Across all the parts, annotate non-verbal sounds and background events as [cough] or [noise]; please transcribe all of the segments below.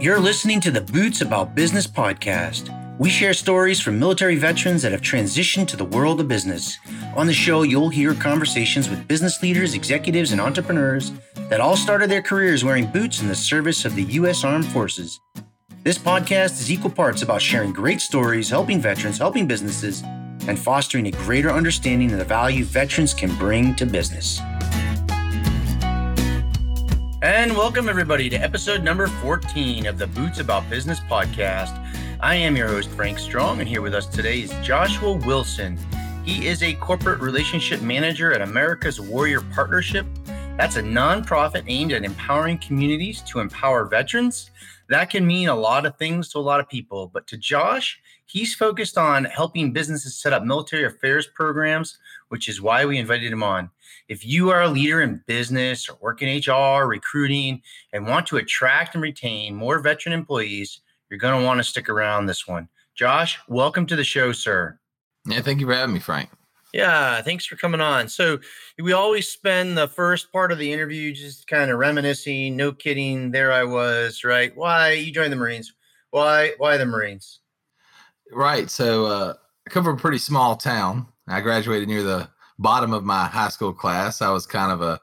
You're listening to the Boots About Business podcast. We share stories from military veterans that have transitioned to the world of business. On the show, you'll hear conversations with business leaders, executives, and entrepreneurs that all started their careers wearing boots in the service of the U.S. Armed Forces. This podcast is equal parts about sharing great stories, helping veterans, helping businesses, and fostering a greater understanding of the value veterans can bring to business. And welcome, everybody, to episode number 14 of the Boots About Business podcast. I am your host, Frank Strong, and here with us today is Joshua Wilson. He is a corporate relationship manager at America's Warrior Partnership. That's a nonprofit aimed at empowering communities to empower veterans. That can mean a lot of things to a lot of people, but to Josh, he's focused on helping businesses set up military affairs programs, which is why we invited him on. If you are a leader in business or work in HR, recruiting, and want to attract and retain more veteran employees, you're going to want to stick around this one. Josh, welcome to the show, sir. Yeah, thank you for having me, Frank. Yeah, thanks for coming on. So, we always spend the first part of the interview just kind of reminiscing, no kidding, there I was, right? Why you joined the Marines? Why why the Marines? Right. So, uh, I come from a pretty small town. I graduated near the bottom of my high school class. I was kind of a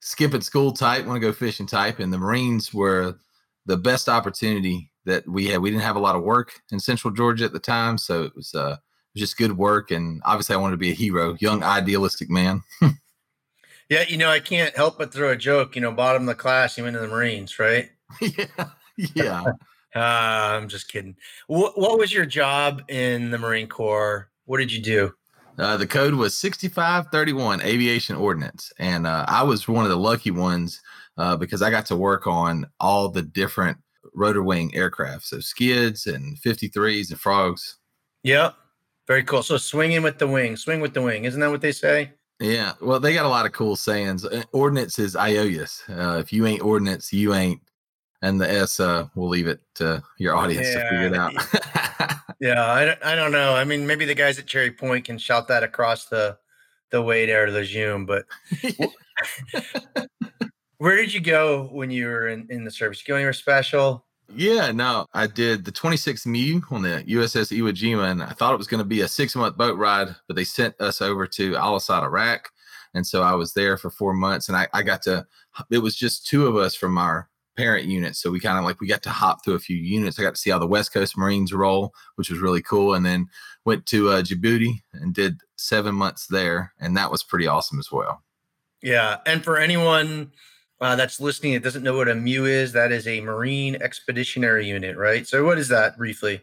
skip at school type, want to go fishing type, and the Marines were the best opportunity that we had. We didn't have a lot of work in Central Georgia at the time, so it was uh, just good work. And obviously, I wanted to be a hero, young idealistic man. [laughs] yeah, you know, I can't help but throw a joke. You know, bottom of the class, you went to the Marines, right? [laughs] yeah, yeah. [laughs] uh, I'm just kidding. What, what was your job in the Marine Corps? What did you do? Uh, the code was 6531 aviation ordnance. And uh, I was one of the lucky ones uh, because I got to work on all the different rotor wing aircraft. So skids and 53s and frogs. Yep. Very cool. So swinging with the wing, swing with the wing. Isn't that what they say? Yeah. Well, they got a lot of cool sayings. Uh, ordnance is IOUS. Uh, if you ain't ordnance, you ain't. And the S, uh, we'll leave it to your audience yeah. to figure it out. [laughs] Yeah, I, I don't know. I mean, maybe the guys at Cherry Point can shout that across the the way there to the Zoom. But [laughs] [laughs] where did you go when you were in, in the service? You go anywhere special? Yeah, no, I did the 26th MEU on the USS Iwo Jima, and I thought it was going to be a six month boat ride, but they sent us over to Al Asad, Iraq. And so I was there for four months, and I, I got to, it was just two of us from our parent unit. So we kind of like we got to hop through a few units. I got to see how the West Coast Marines roll, which was really cool. And then went to uh, Djibouti and did seven months there, and that was pretty awesome as well. Yeah, and for anyone uh, that's listening that doesn't know what a MEU is, that is a Marine Expeditionary Unit, right? So what is that briefly?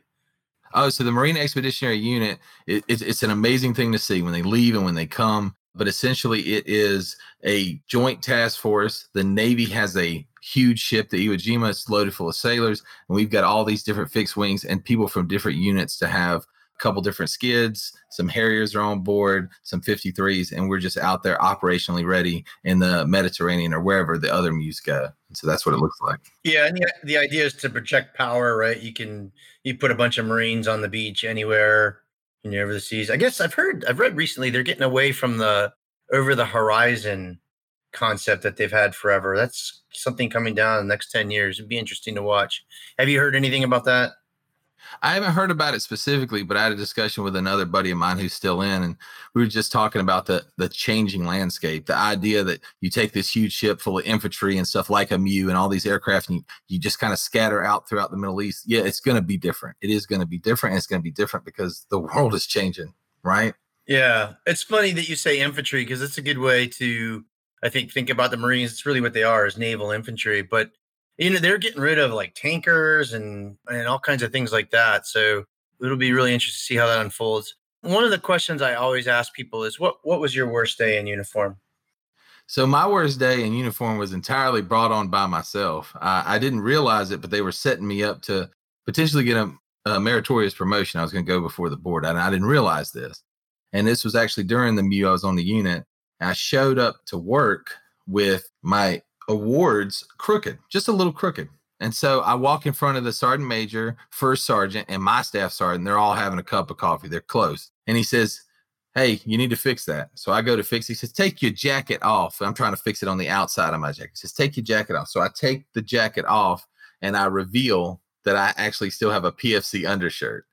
Oh, so the Marine Expeditionary Unit, it, it's, it's an amazing thing to see when they leave and when they come. But essentially, it is a joint task force. The Navy has a huge ship, the Iwo Jima. is loaded full of sailors, and we've got all these different fixed wings and people from different units to have a couple different skids. Some Harriers are on board, some 53s, and we're just out there operationally ready in the Mediterranean or wherever the other MEUs go. And so that's what it looks like. Yeah, and the, the idea is to project power, right? You can you put a bunch of Marines on the beach anywhere in over the seas. I guess I've heard I've read recently they're getting away from the over the horizon concept that they've had forever. That's something coming down in the next 10 years. It'd be interesting to watch. Have you heard anything about that? I haven't heard about it specifically, but I had a discussion with another buddy of mine who's still in, and we were just talking about the the changing landscape. The idea that you take this huge ship full of infantry and stuff like a MEU and all these aircraft, and you, you just kind of scatter out throughout the Middle East. Yeah, it's going to be different. It is going to be different. And it's going to be different because the [laughs] world is changing, right? Yeah, it's funny that you say infantry because it's a good way to I think think about the Marines. It's really what they are is naval infantry, but you know they're getting rid of like tankers and and all kinds of things like that. So it'll be really interesting to see how that unfolds. One of the questions I always ask people is what what was your worst day in uniform? So my worst day in uniform was entirely brought on by myself. I, I didn't realize it, but they were setting me up to potentially get a, a meritorious promotion. I was going to go before the board, and I didn't realize this. And this was actually during the MEU I was on the unit, I showed up to work with my awards crooked, just a little crooked. And so I walk in front of the sergeant major, first sergeant, and my staff sergeant. They're all having a cup of coffee. They're close. And he says, Hey, you need to fix that. So I go to fix it. He says, Take your jacket off. I'm trying to fix it on the outside of my jacket. He says, Take your jacket off. So I take the jacket off and I reveal that I actually still have a PFC undershirt.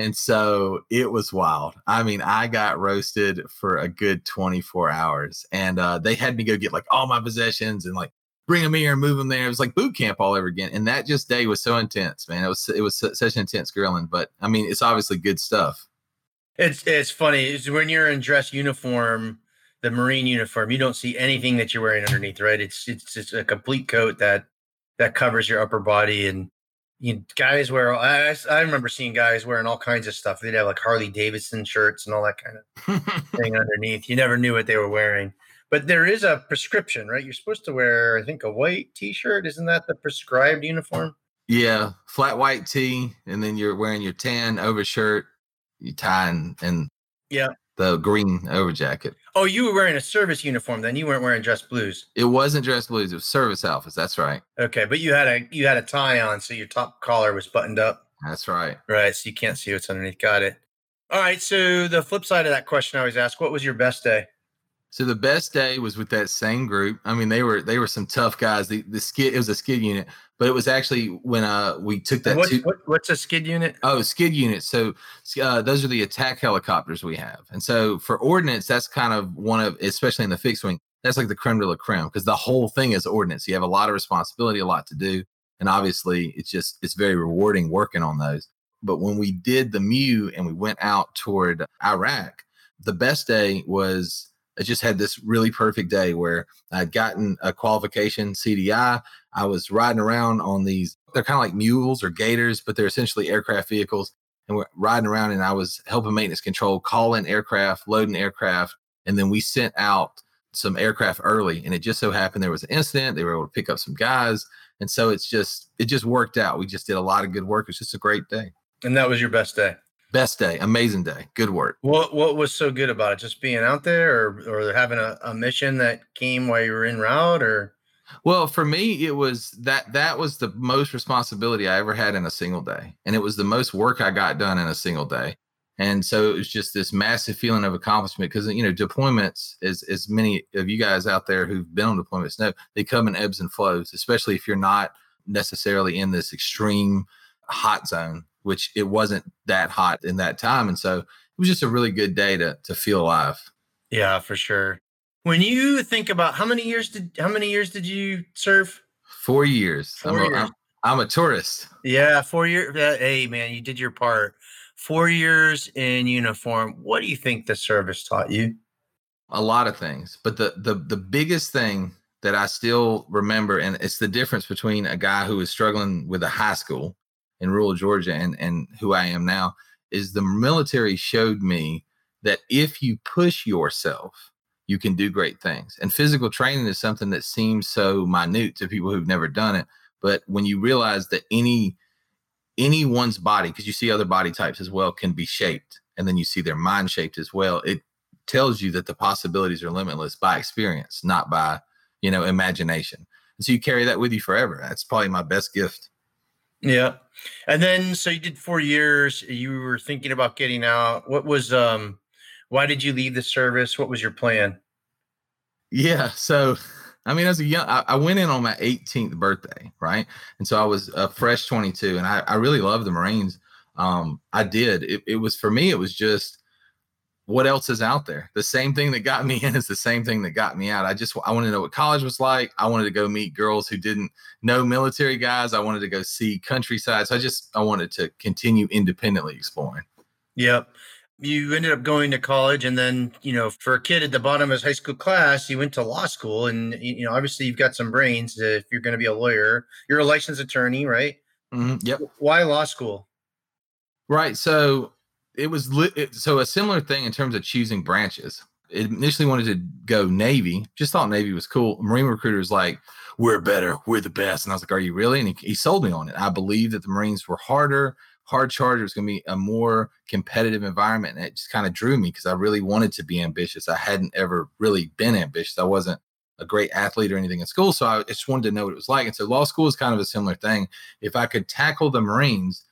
And so it was wild. I mean, I got roasted for a good 24 hours, and uh, they had me go get like all my possessions and like bring them here and move them there. It was like boot camp all over again. And that just day was so intense, man. It was it was such intense grilling. But I mean, it's obviously good stuff. It's it's funny. It's when you're in dress uniform, the Marine uniform, you don't see anything that you're wearing underneath, right? It's it's it's a complete coat that that covers your upper body and you guys wear I, I remember seeing guys wearing all kinds of stuff. They'd have like harley davidson shirts and all that kind of [laughs] thing underneath. You never knew what they were wearing. But there is a prescription right? You're supposed to wear i think a white t-shirt. Isn't that the prescribed uniform? Yeah flat white tee and then you're wearing your tan overshirt you tie and, and yeah. the green over jacket. Oh, you were wearing a service uniform then. You weren't wearing dress blues. It wasn't dress blues. It was service outfits. That's right. Okay, but you had a you had a tie on, so your top collar was buttoned up. That's right. Right, so you can't see what's underneath. Got it. All right. So the flip side of that question I always ask: What was your best day? So the best day was with that same group. I mean, they were they were some tough guys. The the skid it was a skid unit, but it was actually when uh we took that. What, two, what, what's a skid unit? Oh, skid unit. So uh, those are the attack helicopters we have, and so for ordnance, that's kind of one of especially in the fixed wing. That's like the creme de la creme because the whole thing is ordnance. You have a lot of responsibility, a lot to do, and obviously it's just it's very rewarding working on those. But when we did the MEU and we went out toward Iraq, the best day was I just had this really perfect day where I'd gotten a qualification CDI. I was riding around on these, they're kind of like mules or gators, but they're essentially aircraft vehicles. And we're riding around, and I was helping maintenance control, calling aircraft, loading aircraft. And then we sent out some aircraft early. And it just so happened there was an incident. They were able to pick up some guys. And so it's just, it just worked out. We just did a lot of good work. It was just a great day. And that was your best day. Best day, amazing day, good work. What what was so good about it? Just being out there, or or having a, a mission that came while you were en route, or well, for me, it was that that was the most responsibility I ever had in a single day, and it was the most work I got done in a single day. And so it was just this massive feeling of accomplishment because you know deployments, as as many of you guys out there who've been on deployments know, they come in ebbs and flows, especially if you're not necessarily in this extreme hot zone which it wasn't that hot in that time. And so it was just a really good day to to feel alive. Yeah, for sure. When you think about how many years did how many years did you serve? Four years. Four I'm, years. A, I'm, I'm a tourist. Yeah, four years. Hey, man, you did your part. Four years in uniform. What do you think the service taught you? A lot of things, but the the the biggest thing that I still remember, and it's the difference between a guy who is struggling with a high school in rural Georgia and, and who I am now is the military showed me that if you push yourself, you can do great things. And physical training is something that seems so minute to people who've never done it. But when you realize that any anyone's body, because you see other body types as well, can be shaped, and then you see their mind shaped as well, it tells you that the possibilities are limitless by experience, not by you know imagination. And so you carry that with you forever. That's probably my best gift. Yeah. And then so you did 4 years, you were thinking about getting out. What was um why did you leave the service? What was your plan? Yeah, so I mean, as a young, I, I, went in on my 18th birthday, right? And so I was a fresh 22, and I, I really loved the Marines. Um, I did. It, it was for me. It was just what else is out there? The same thing that got me in is the same thing that got me out. I just I wanted to know what college was like. I wanted to go meet girls who didn't know military guys. I wanted to go see countryside. So I just I wanted to continue independently exploring. Yep. You ended up going to college and then, you know, for a kid at the bottom of his high school class, you went to law school and you know, obviously you've got some brains if you're going to be a lawyer. You're a licensed attorney, right? Mm-hmm. Yep. Why law school? Right. So it was li- it, so a similar thing in terms of choosing branches. It initially wanted to go Navy, just thought Navy was cool. Marine recruiter was like, "We're better, we're the best," and I was like, "Are you really?" And he, he sold me on it. I believe that the Marines were harder, hard charger was going to be a more competitive environment, and it just kind of drew me because I really wanted to be ambitious. I hadn't ever really been ambitious. I wasn't a great athlete or anything in school, so I just wanted to know what it was like. And so law school is kind of a similar thing. If I could tackle the Marines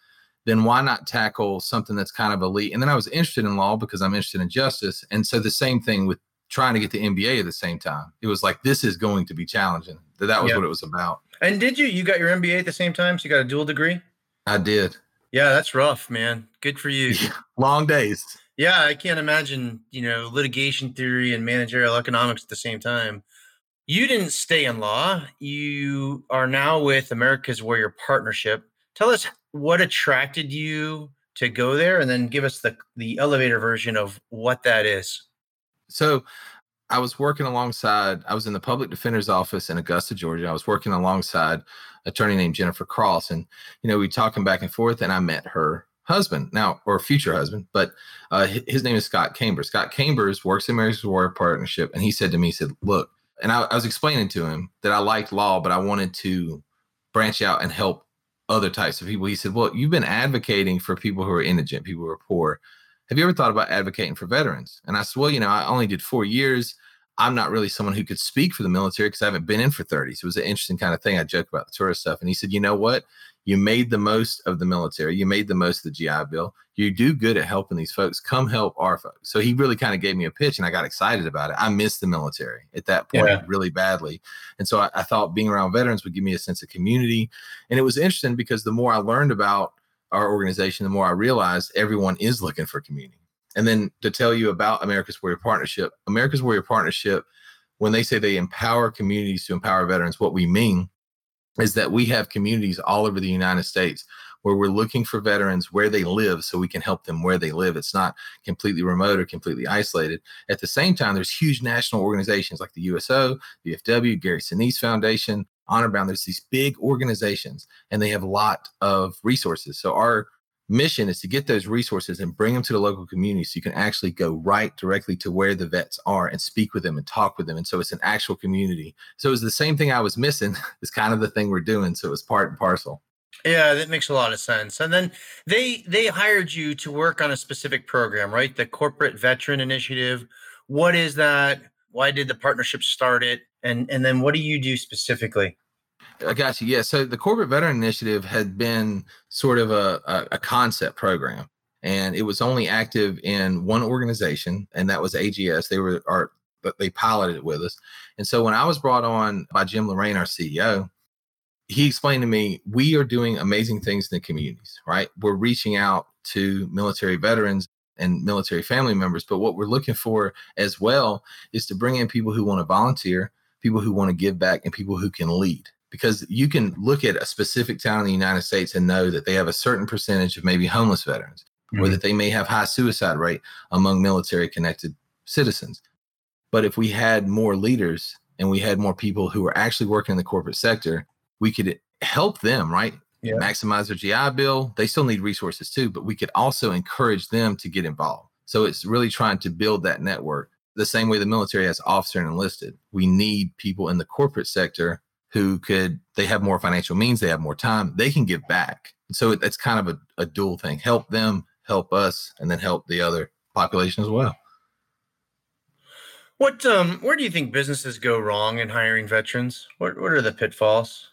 then why not tackle something that's kind of elite? And then I was interested in law because I'm interested in justice. And so the same thing with trying to get the MBA at the same time. It was like this is going to be challenging. That that was yep. what it was about. And did you? You got your MBA at the same time, so you got a dual degree. I did. Yeah, that's rough, man. Good for you. [laughs] Long days. Yeah, I can't imagine, you know, litigation theory and managerial economics at the same time. You didn't stay in law. You are now with America's Warrior Partnership. Tell us what attracted you to go there and then give us the the elevator version of what that is. So, I was working alongside, I was in the public defender's office in Augusta, Georgia. I was working alongside attorney named Jennifer Cross. And, you know, we talking back and forth, and I met her husband now, or future husband, but uh, his name is Scott Cambers. Scott Cambers works in America's Warrior Partnership. And he said to me, he said, Look, and I, I was explaining to him that I liked law, but I wanted to branch out and help other types of people. He said, Well, you've been advocating for people who are indigent, people who are poor have you ever thought about advocating for veterans? And I said, well, you know, I only did four years. I'm not really someone who could speak for the military because I haven't been in for 30. So it was an interesting kind of thing. I joke about the tourist stuff. And he said, you know what? You made the most of the military. You made the most of the GI Bill. You do good at helping these folks. Come help our folks. So he really kind of gave me a pitch and I got excited about it. I missed the military at that point yeah. really badly. And so I, I thought being around veterans would give me a sense of community. And it was interesting because the more I learned about our organization, the more I realized everyone is looking for community. And then to tell you about America's Warrior Partnership, America's Warrior Partnership, when they say they empower communities to empower veterans, what we mean is that we have communities all over the United States where we're looking for veterans where they live so we can help them where they live. It's not completely remote or completely isolated. At the same time, there's huge national organizations like the USO, VFW, Gary Sinise Foundation, honor bound there's these big organizations and they have a lot of resources so our mission is to get those resources and bring them to the local community so you can actually go right directly to where the vets are and speak with them and talk with them. And so it's an actual community. So it's the same thing i was missing. [laughs] Is kind of the thing we're doing. So it's part and parcel. Yeah that makes a lot of sense. And then they they hired you to work on a specific program right? The corporate veteran initiative. What is that? Why did the partnership start it? And and then what do you do specifically I got you. Yeah. So the Corporate Veteran Initiative had been sort of a, a, a, concept program, and it was only active in one organization, and that was AGS. They were our, but they piloted it with us. And so when I was brought on by Jim Lorraine, our CEO, he explained to me, we are doing amazing things in the communities, right? We're reaching out to military veterans and military family members. But what we're looking for as well is to bring in people who want to volunteer, people who want to give back, and people who can lead. Because you can look at a specific town in the United States and know that they have a certain percentage of maybe homeless veterans, mm-hmm. or that they may have high suicide rate among military connected citizens. But if we had more leaders and we had more people who are actually working in the corporate sector, we could help them, right? yeah. maximize their GI Bill. They still need resources too, but we could also encourage them to get involved. So it's really trying to build that network the same way the military has officer and enlisted. We need people in the corporate sector who could, they have more financial means, they have more time, they can give back. So it's kind of a, a dual thing help them, help us, and then help the other population as well. What um where do you think businesses go wrong in hiring veterans? What what are the pitfalls?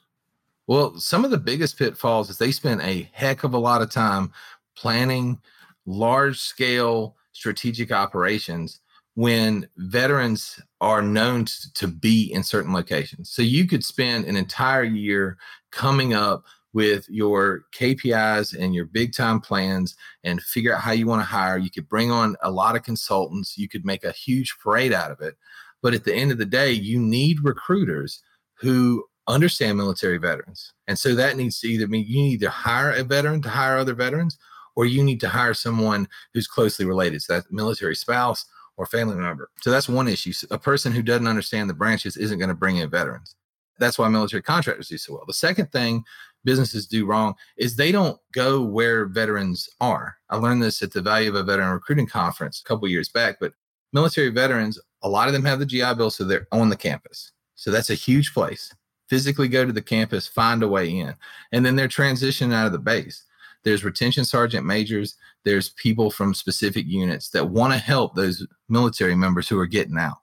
Well, some of the biggest pitfalls is they spend a heck of a lot of time planning large scale strategic operations when veterans are known to, be in certain locations. So you could spend an entire year coming up with your KPIs and your big time plans and figure out how you want to hire. You could bring on a lot of consultants, you could make a huge parade out of it. But at the end of the day, you need recruiters who understand military veterans. And so that needs to either mean you need to hire a veteran to hire other veterans, or you need to hire someone who's closely related. So that military spouse or family member. So that's one issue. A person who doesn't understand the branches isn't going to bring in veterans. That's why military contractors do so well. The second thing businesses do wrong is they don't go where veterans are. I learned this at the Value of a Veteran Recruiting Conference a couple years back, but military veterans, a lot of them have the GI Bill, so they're on the campus. So that's a huge place physically go to the campus, find a way in. And then they're transitioning out of the base. There's retention sergeant majors, there's people from specific units that want to help those military members who are getting out.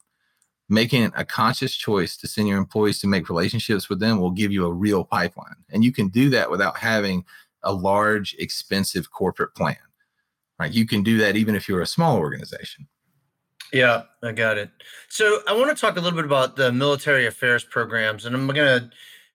Making a conscious choice to send your employees to make relationships with them will give you a real pipeline. And you can do that without having a large, expensive corporate plan. Right? You can do that even if you're a small organization. Yeah, I got it. So I want to talk a little bit about the military affairs programs, and I'm gonna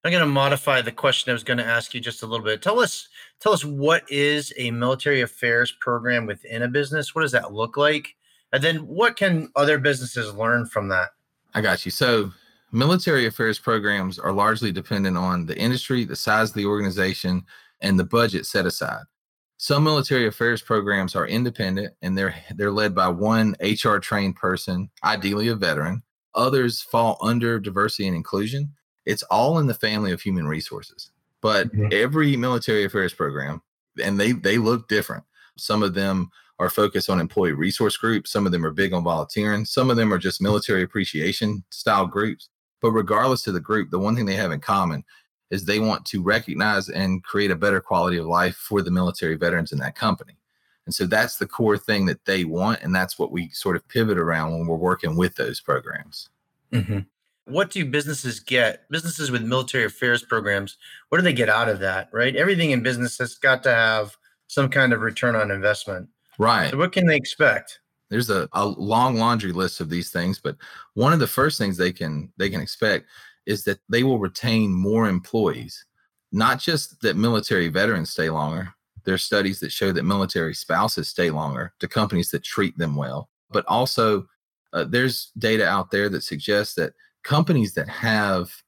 I'm going to modify the question I was going to ask you just a little bit. Tell us, tell us what is a military affairs program within a business? What does that look like? And then what can other businesses learn from that? I got you. So military affairs programs are largely dependent on the industry, the size of the organization, and the budget set aside. Some military affairs programs are independent and they're they're led by one HR trained person, ideally a veteran. Others fall under diversity and inclusion. It's all in the family of human resources. But mm-hmm. every military affairs program, and they they look different. Some of them are focused on employee resource groups. Some of them are big on volunteering. Some of them are just military appreciation style groups. But regardless of the group, the one thing they have in common is they want to recognize and create a better quality of life for the military veterans in that company. And so that's the core thing that they want. And that's what we sort of pivot around when we're working with those programs. Mm-hmm. What do businesses get? Businesses with military affairs programs, what do they get out of that, right? Everything in business has got to have some kind of return on investment. Right. So what can they expect? There's a, a long laundry list of these things, but one of the first things they can they can expect is that they will retain more employees. Not just that military veterans stay longer. There's studies that show that military spouses stay longer to companies that treat them well. But also, uh, there's data out there that suggests that companies that have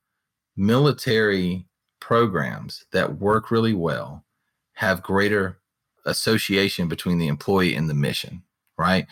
military programs that work really well have greater association between the employee and the mission, right?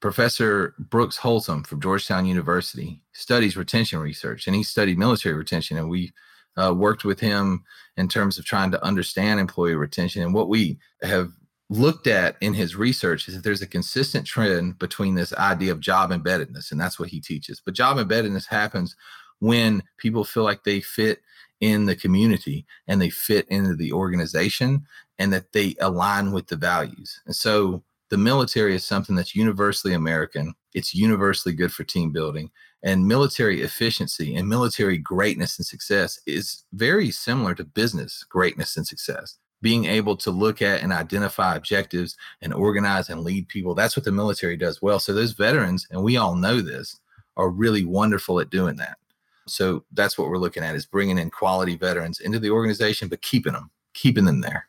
Professor Brooks Holtom from Georgetown University studies retention research, and he studied military retention. And we uh, worked with him in terms of trying to understand employee retention. And what we have looked at in his research is that there's a consistent trend between this idea of job embeddedness, and that's what he teaches. But job embeddedness happens when people feel like they fit in the community and they fit into the organization and that they align with the values. And so the military is something that's universally American. It's universally good for team building. And military efficiency and military greatness and success is very similar to business greatness and success. Being able to look at and identify objectives and organize and lead people. That's what the military does well. So, those veterans, and we all know this, are really wonderful at doing that. So, that's what we're looking at is bringing in quality veterans into the organization, but keeping them, keeping them there.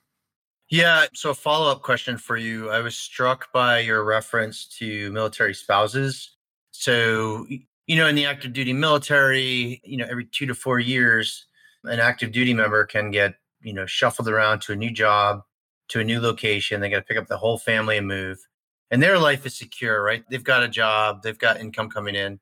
Yeah. So, a follow up question for you. I was struck by your reference to military spouses. So, you know, in the active duty military, you know, every two to four years, an active duty member can get, you know, shuffled around to a new job, to a new location. They got to pick up the whole family and move. And their life is secure, right? They've got a job, they've got income coming in.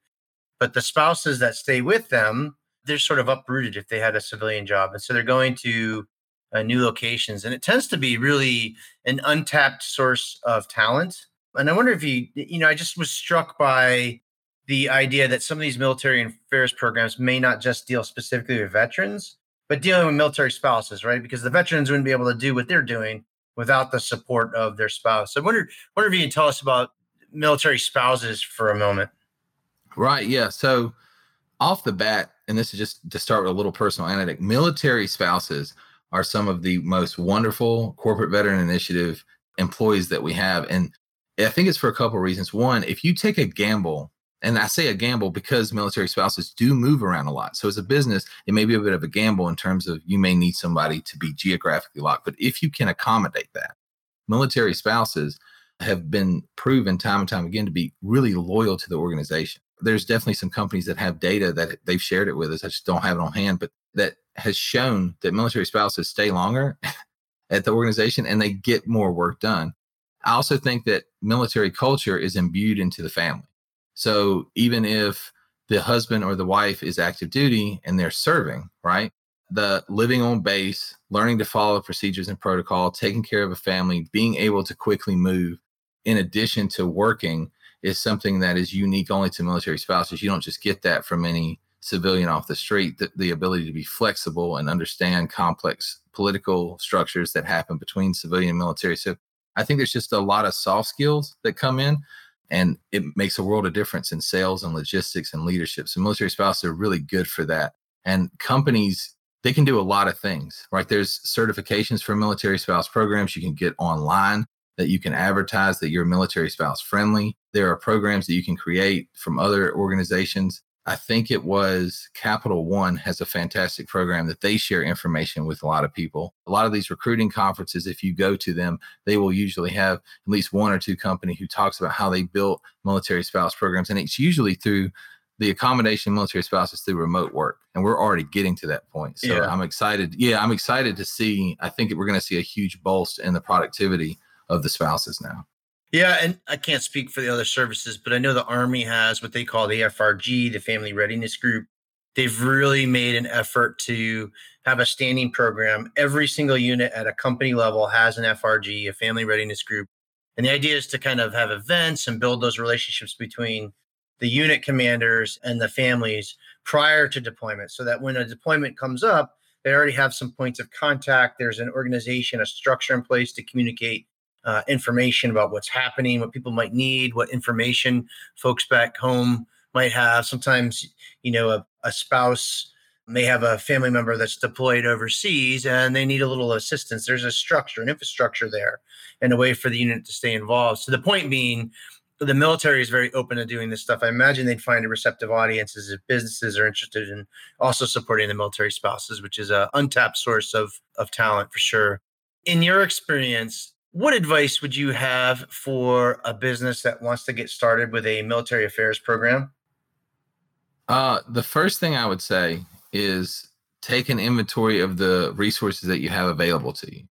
But the spouses that stay with them, they're sort of uprooted if they had a civilian job. And so they're going to uh, new locations. And it tends to be really an untapped source of talent. And I wonder if you, you know, I just was struck by the idea that some of these military and affairs programs may not just deal specifically with veterans, but dealing with military spouses, right? Because the veterans wouldn't be able to do what they're doing without the support of their spouse. I wonder, wonder if you can tell us about military spouses for a moment. Right. Yeah. So off the bat, and this is just to start with a little personal anecdote, military spouses are some of the most wonderful corporate veteran initiative employees that we have. And I think it's for a couple of reasons. One, if you take a gamble, and I say a gamble because military spouses do move around a lot. So as a business, it may be a bit of a gamble in terms of you may need somebody to be geographically locked. But if you can accommodate that, military spouses have been proven time and time again to be really loyal to the organization. There's definitely some companies that have data that they've shared it with us. I just don't have it on hand, but that has shown that military spouses stay longer [laughs] at the organization and they get more work done. I also think that military culture is imbued into the family. So even if the husband or the wife is active duty and they're serving, right? The living on base, learning to follow procedures and protocol, taking care of a family, being able to quickly move in addition to working is something that is unique only to military spouses. You don't just get that from any civilian off the street, the, the ability to be flexible and understand complex political structures that happen between civilian and military. So I think there's just a lot of soft skills that come in and it makes a world of difference in sales and logistics and leadership. So military spouses are really good for that. And companies, they can do a lot of things, right? There's certifications for military spouse programs you can get online that you can advertise that you're military spouse friendly. There are programs that you can create from other organizations I think it was Capital One has a fantastic program that they share information with a lot of people. A lot of these recruiting conferences, if you go to them, they will usually have at least one or two company who talks about how they built military spouse programs. And it's usually through the accommodation military spouses through remote work. And we're already getting to that point. So yeah. I'm excited. Yeah, I'm excited to see. I think we're going to see a huge bolst in the productivity of the spouses now. Yeah, and I can't speak for the other services, but I know the Army has what they call the FRG, the Family Readiness Group. They've really made an effort to have a standing program. Every single unit at a company level has an FRG, a Family Readiness Group. And the idea is to kind of have events and build those relationships between the unit commanders and the families prior to deployment so that when a deployment comes up, they already have some points of contact. There's an organization, a structure in place to communicate uh, information about what's happening, what people might need, what information folks back home might have. Sometimes, you know, a, a spouse may have a family member that's deployed overseas and they need a little assistance. There's a structure, an infrastructure there, and a way for the unit to stay involved. So the point being, the military is very open to doing this stuff. I imagine they'd find a receptive audiences if businesses are interested in also supporting the military spouses, which is a untapped source of of talent for sure. In your experience, what advice would you have for a business that wants to get started with a military affairs program? Uh, the first thing I would say is take an inventory of the resources that you have available to you.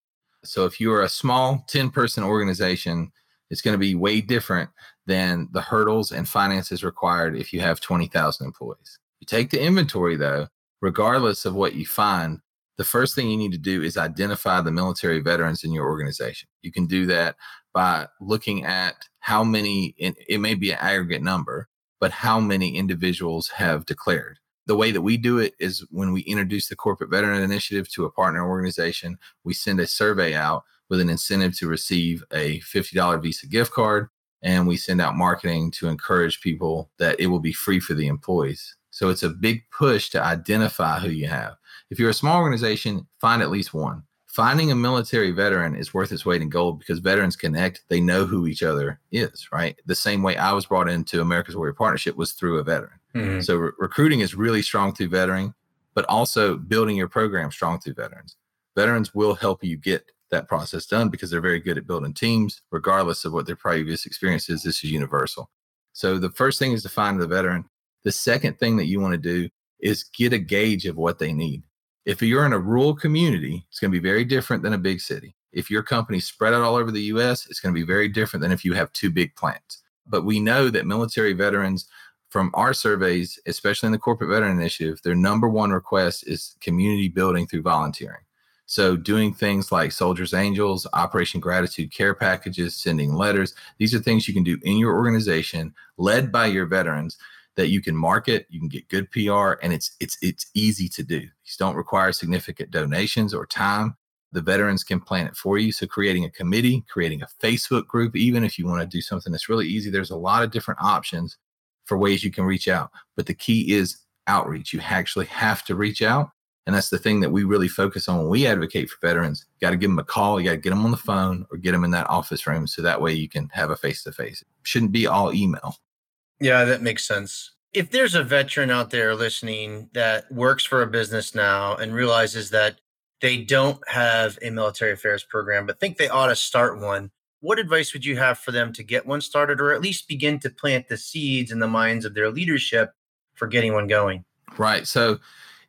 So if you are a small 10 person organization, it's going to be way different than the hurdles and finances required if you have 20,000 employees. You take the inventory though, regardless of what you find, the first thing you need to do is identify the military veterans in your organization. You can do that by looking at how many, it may be an aggregate number, but how many individuals have declared. The way that we do it is when we introduce the Corporate Veteran Initiative to a partner organization, we send a survey out with an incentive to receive a $50 Visa gift card. And we send out marketing to encourage people that it will be free for the employees. So it's a big push to identify who you have. If you're a small organization, find at least one. Finding a military veteran is worth its weight in gold because veterans connect. They know who each other is, right? The same way I was brought into America's Warrior Partnership was through a veteran. Mm-hmm. So re- recruiting is really strong through veteran, but also building your program strong through veterans. Veterans will help you get that process done because they're very good at building teams, regardless of what their previous experience is. This is universal. So the first thing is to find the veteran. The second thing that you want to do is get a gauge of what they need. If you're in a rural community, it's going to be very different than a big city. If your company's spread out all over the US, it's going to be very different than if you have two big plants. But we know that military veterans from our surveys, especially in the Corporate Veteran Initiative, their number one request is community building through volunteering. So, doing things like Soldiers Angels, Operation Gratitude Care Packages, sending letters, these are things you can do in your organization, led by your veterans that you can market, you can get good PR, and it's it's it's easy to do. These don't require significant donations or time. The veterans can plan it for you. So creating a committee, creating a Facebook group, even if you want to do something that's really easy, there's a lot of different options for ways you can reach out. But the key is outreach. You actually have to reach out. And that's the thing that we really focus on when we advocate for veterans. You got to give them a call, you got to get them on the phone or get them in that office room so that way you can have a face to face. Shouldn't be all email. Yeah, that makes sense. If there's a veteran out there listening that works for a business now and realizes that they don't have a military affairs program, but think they ought to start one, what advice would you have for them to get one started or at least begin to plant the seeds in the minds of their leadership for getting one going? Right. So,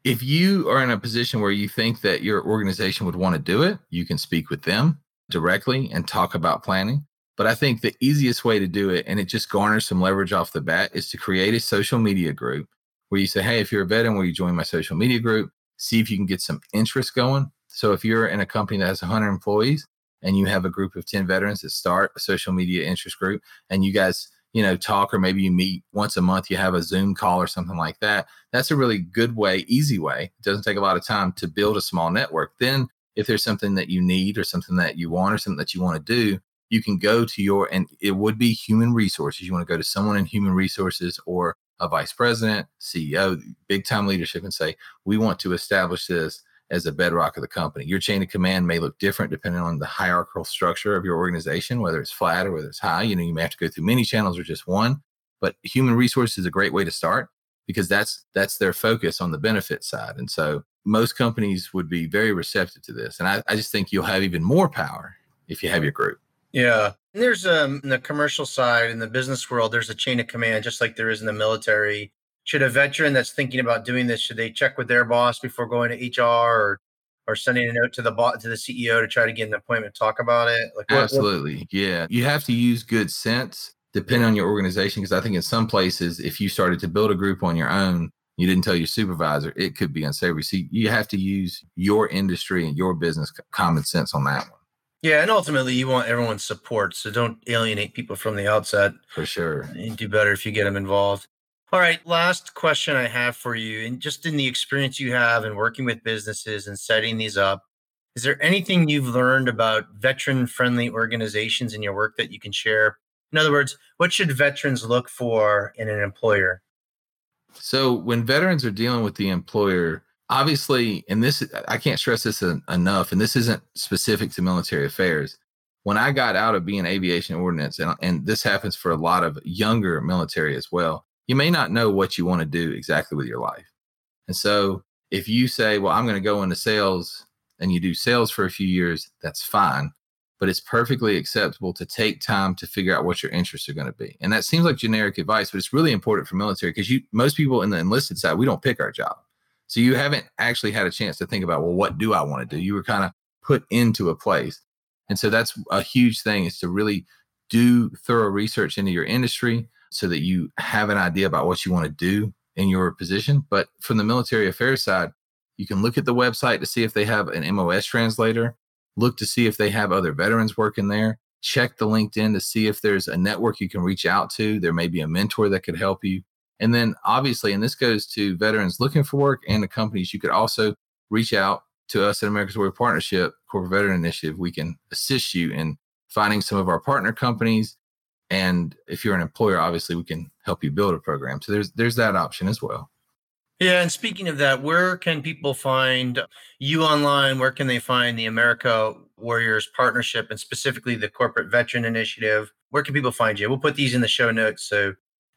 if you are in a position where you think that your organization would want to do it, you can speak with them directly and talk about planning. But I think the easiest way to do it, and it just garners some leverage off the bat, is to create a social media group where you say, Hey, if you're a veteran, will you join my social media group? See if you can get some interest going. So if you're in a company that has 100 employees and you have a group of 10 veterans that start a social media interest group and you guys, you know, talk or maybe you meet once a month, you have a Zoom call or something like that. That's a really good way, easy way. It doesn't take a lot of time to build a small network. Then if there's something that you need or something that you want or something that you want to do, you can go to your and it would be human resources you want to go to someone in human resources or a vice president ceo big time leadership and say we want to establish this as a bedrock of the company your chain of command may look different depending on the hierarchical structure of your organization whether it's flat or whether it's high you know you may have to go through many channels or just one but human resources is a great way to start because that's that's their focus on the benefit side. And so most companies would be very receptive to this. And I, I just think you'll have even more power if you have your group. Yeah. And there's um in the commercial side in the business world, there's a chain of command, just like there is in the military. Should a veteran that's thinking about doing this, should they check with their boss before going to HR or or sending a note to the boss to the CEO to try to get an appointment to talk about it? Like what, absolutely. What? Yeah. You have to use good sense depending on your organization. Because I think in some places, if you started to build a group on your own, you didn't tell your supervisor, it could be unsavory. So you have to use your industry and your business common sense on that one. Yeah, and ultimately you want everyone's support, so don't alienate people from the outset. For sure. You do better if you get them involved. All right, last question I have for you, and just in the experience you have in working with businesses and setting these up, is there anything you've learned about veteran-friendly organizations in your work that you can share? In other words, what should veterans look for in an employer? So when veterans are dealing with the employer, obviously, and this I can't stress this enough, and this isn't specific to military affairs. When I got out of being aviation ordnance, and, and this happens for a lot of younger military as well, you may not know what you want to do exactly with your life. And so if you say, well, I'm going to go into sales and you do sales for a few years, that's fine but it's perfectly acceptable to take time to figure out what your interests are going to be. And that seems like generic advice, but it's really important for military because you most people in the enlisted side, we don't pick our job. So you haven't actually had a chance to think about, well, what do I want to do? You were kind of put into a place. And so that's a huge thing is to really do thorough research into your industry so that you have an idea about what you want to do in your position. But from the military affairs side, you can look at the website to see if they have an MOS translator look to see if they have other veterans working there. Check the LinkedIn to see if there's a network you can reach out to. There may be a mentor that could help you. And then, obviously, and this goes to veterans looking for work and the companies, you could also reach out to us at America's Warrior Partnership Corporate Veteran Initiative. We can assist you in finding some of our partner companies. And if you're an employer, obviously, we can help you build a program. So there's there's that option as well. Yeah, and speaking of that, where can people find you online? Where can they find the America Warriors Partnership and specifically the Corporate Veteran Initiative? Where can people find you? We'll put these in the show notes. So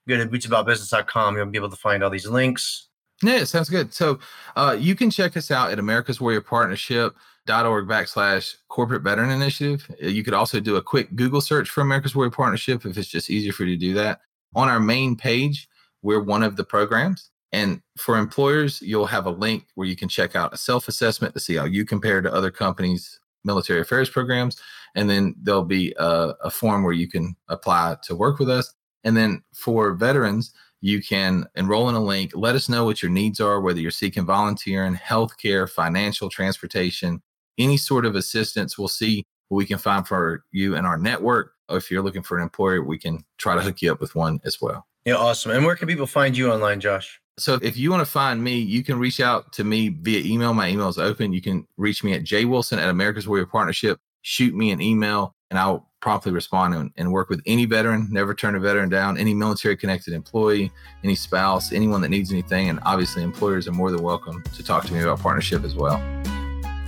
go to bootsaboutbusiness.com. You'll be able to find all these links. Yeah, it sounds good. So uh, you can check us out at America's Warrior Partnership org backslash corporate veteran initiative. You could also do a quick Google search for America's Warrior Partnership if it's just easier for you to do that. On our main page, we're one of the programs. And for employers, you'll have a link where you can check out a self assessment to see how you compare to other companies' military affairs programs. And then there'll be a, a, form where you can apply to work with us. And then for veterans, you can enroll in a link. Let us know what your needs are, whether you're seeking volunteering, healthcare, financial, transportation, any sort of assistance. We'll see what we can find for you in our network. Or if you're looking for an employer, we can try to hook you up with one as well. Yeah, awesome. And where can people find you online, Josh? So if you want to find me, you can reach out to me via email. My email is open. You can reach me at jwilson at America's Warrior Partnership. Shoot me an email and I'll promptly respond and, and, work with any veteran, never turn a veteran down, any military connected employee, any spouse, anyone that needs anything. And obviously, employers are more than welcome to talk to me about partnership as well.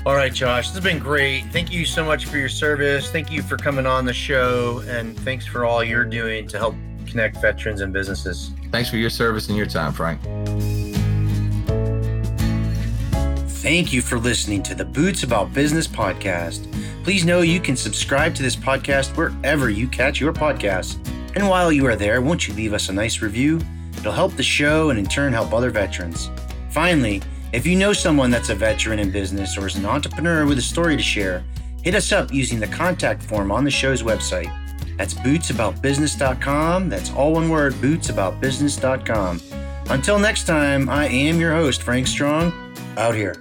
All right, Josh, this has been great. Thank you so much for your service. Thank you for coming on the show. And thanks for all you're doing to help connect veterans and businesses. Thanks for your service and your time, Frank. Thank you for listening to the Boots About Business podcast. Please know you can subscribe to this podcast wherever you catch your podcasts. And while you are there, won't you leave us a nice review? It'll help the show and in turn help other veterans. Finally, if you know someone that's a veteran in business or is an entrepreneur with a story to share, hit us up using the contact form on the show's website. That's bootsaboutbusiness.com. That's all one word, bootsaboutbusiness.com. Until next time, I am your host, Frank Strong, out here.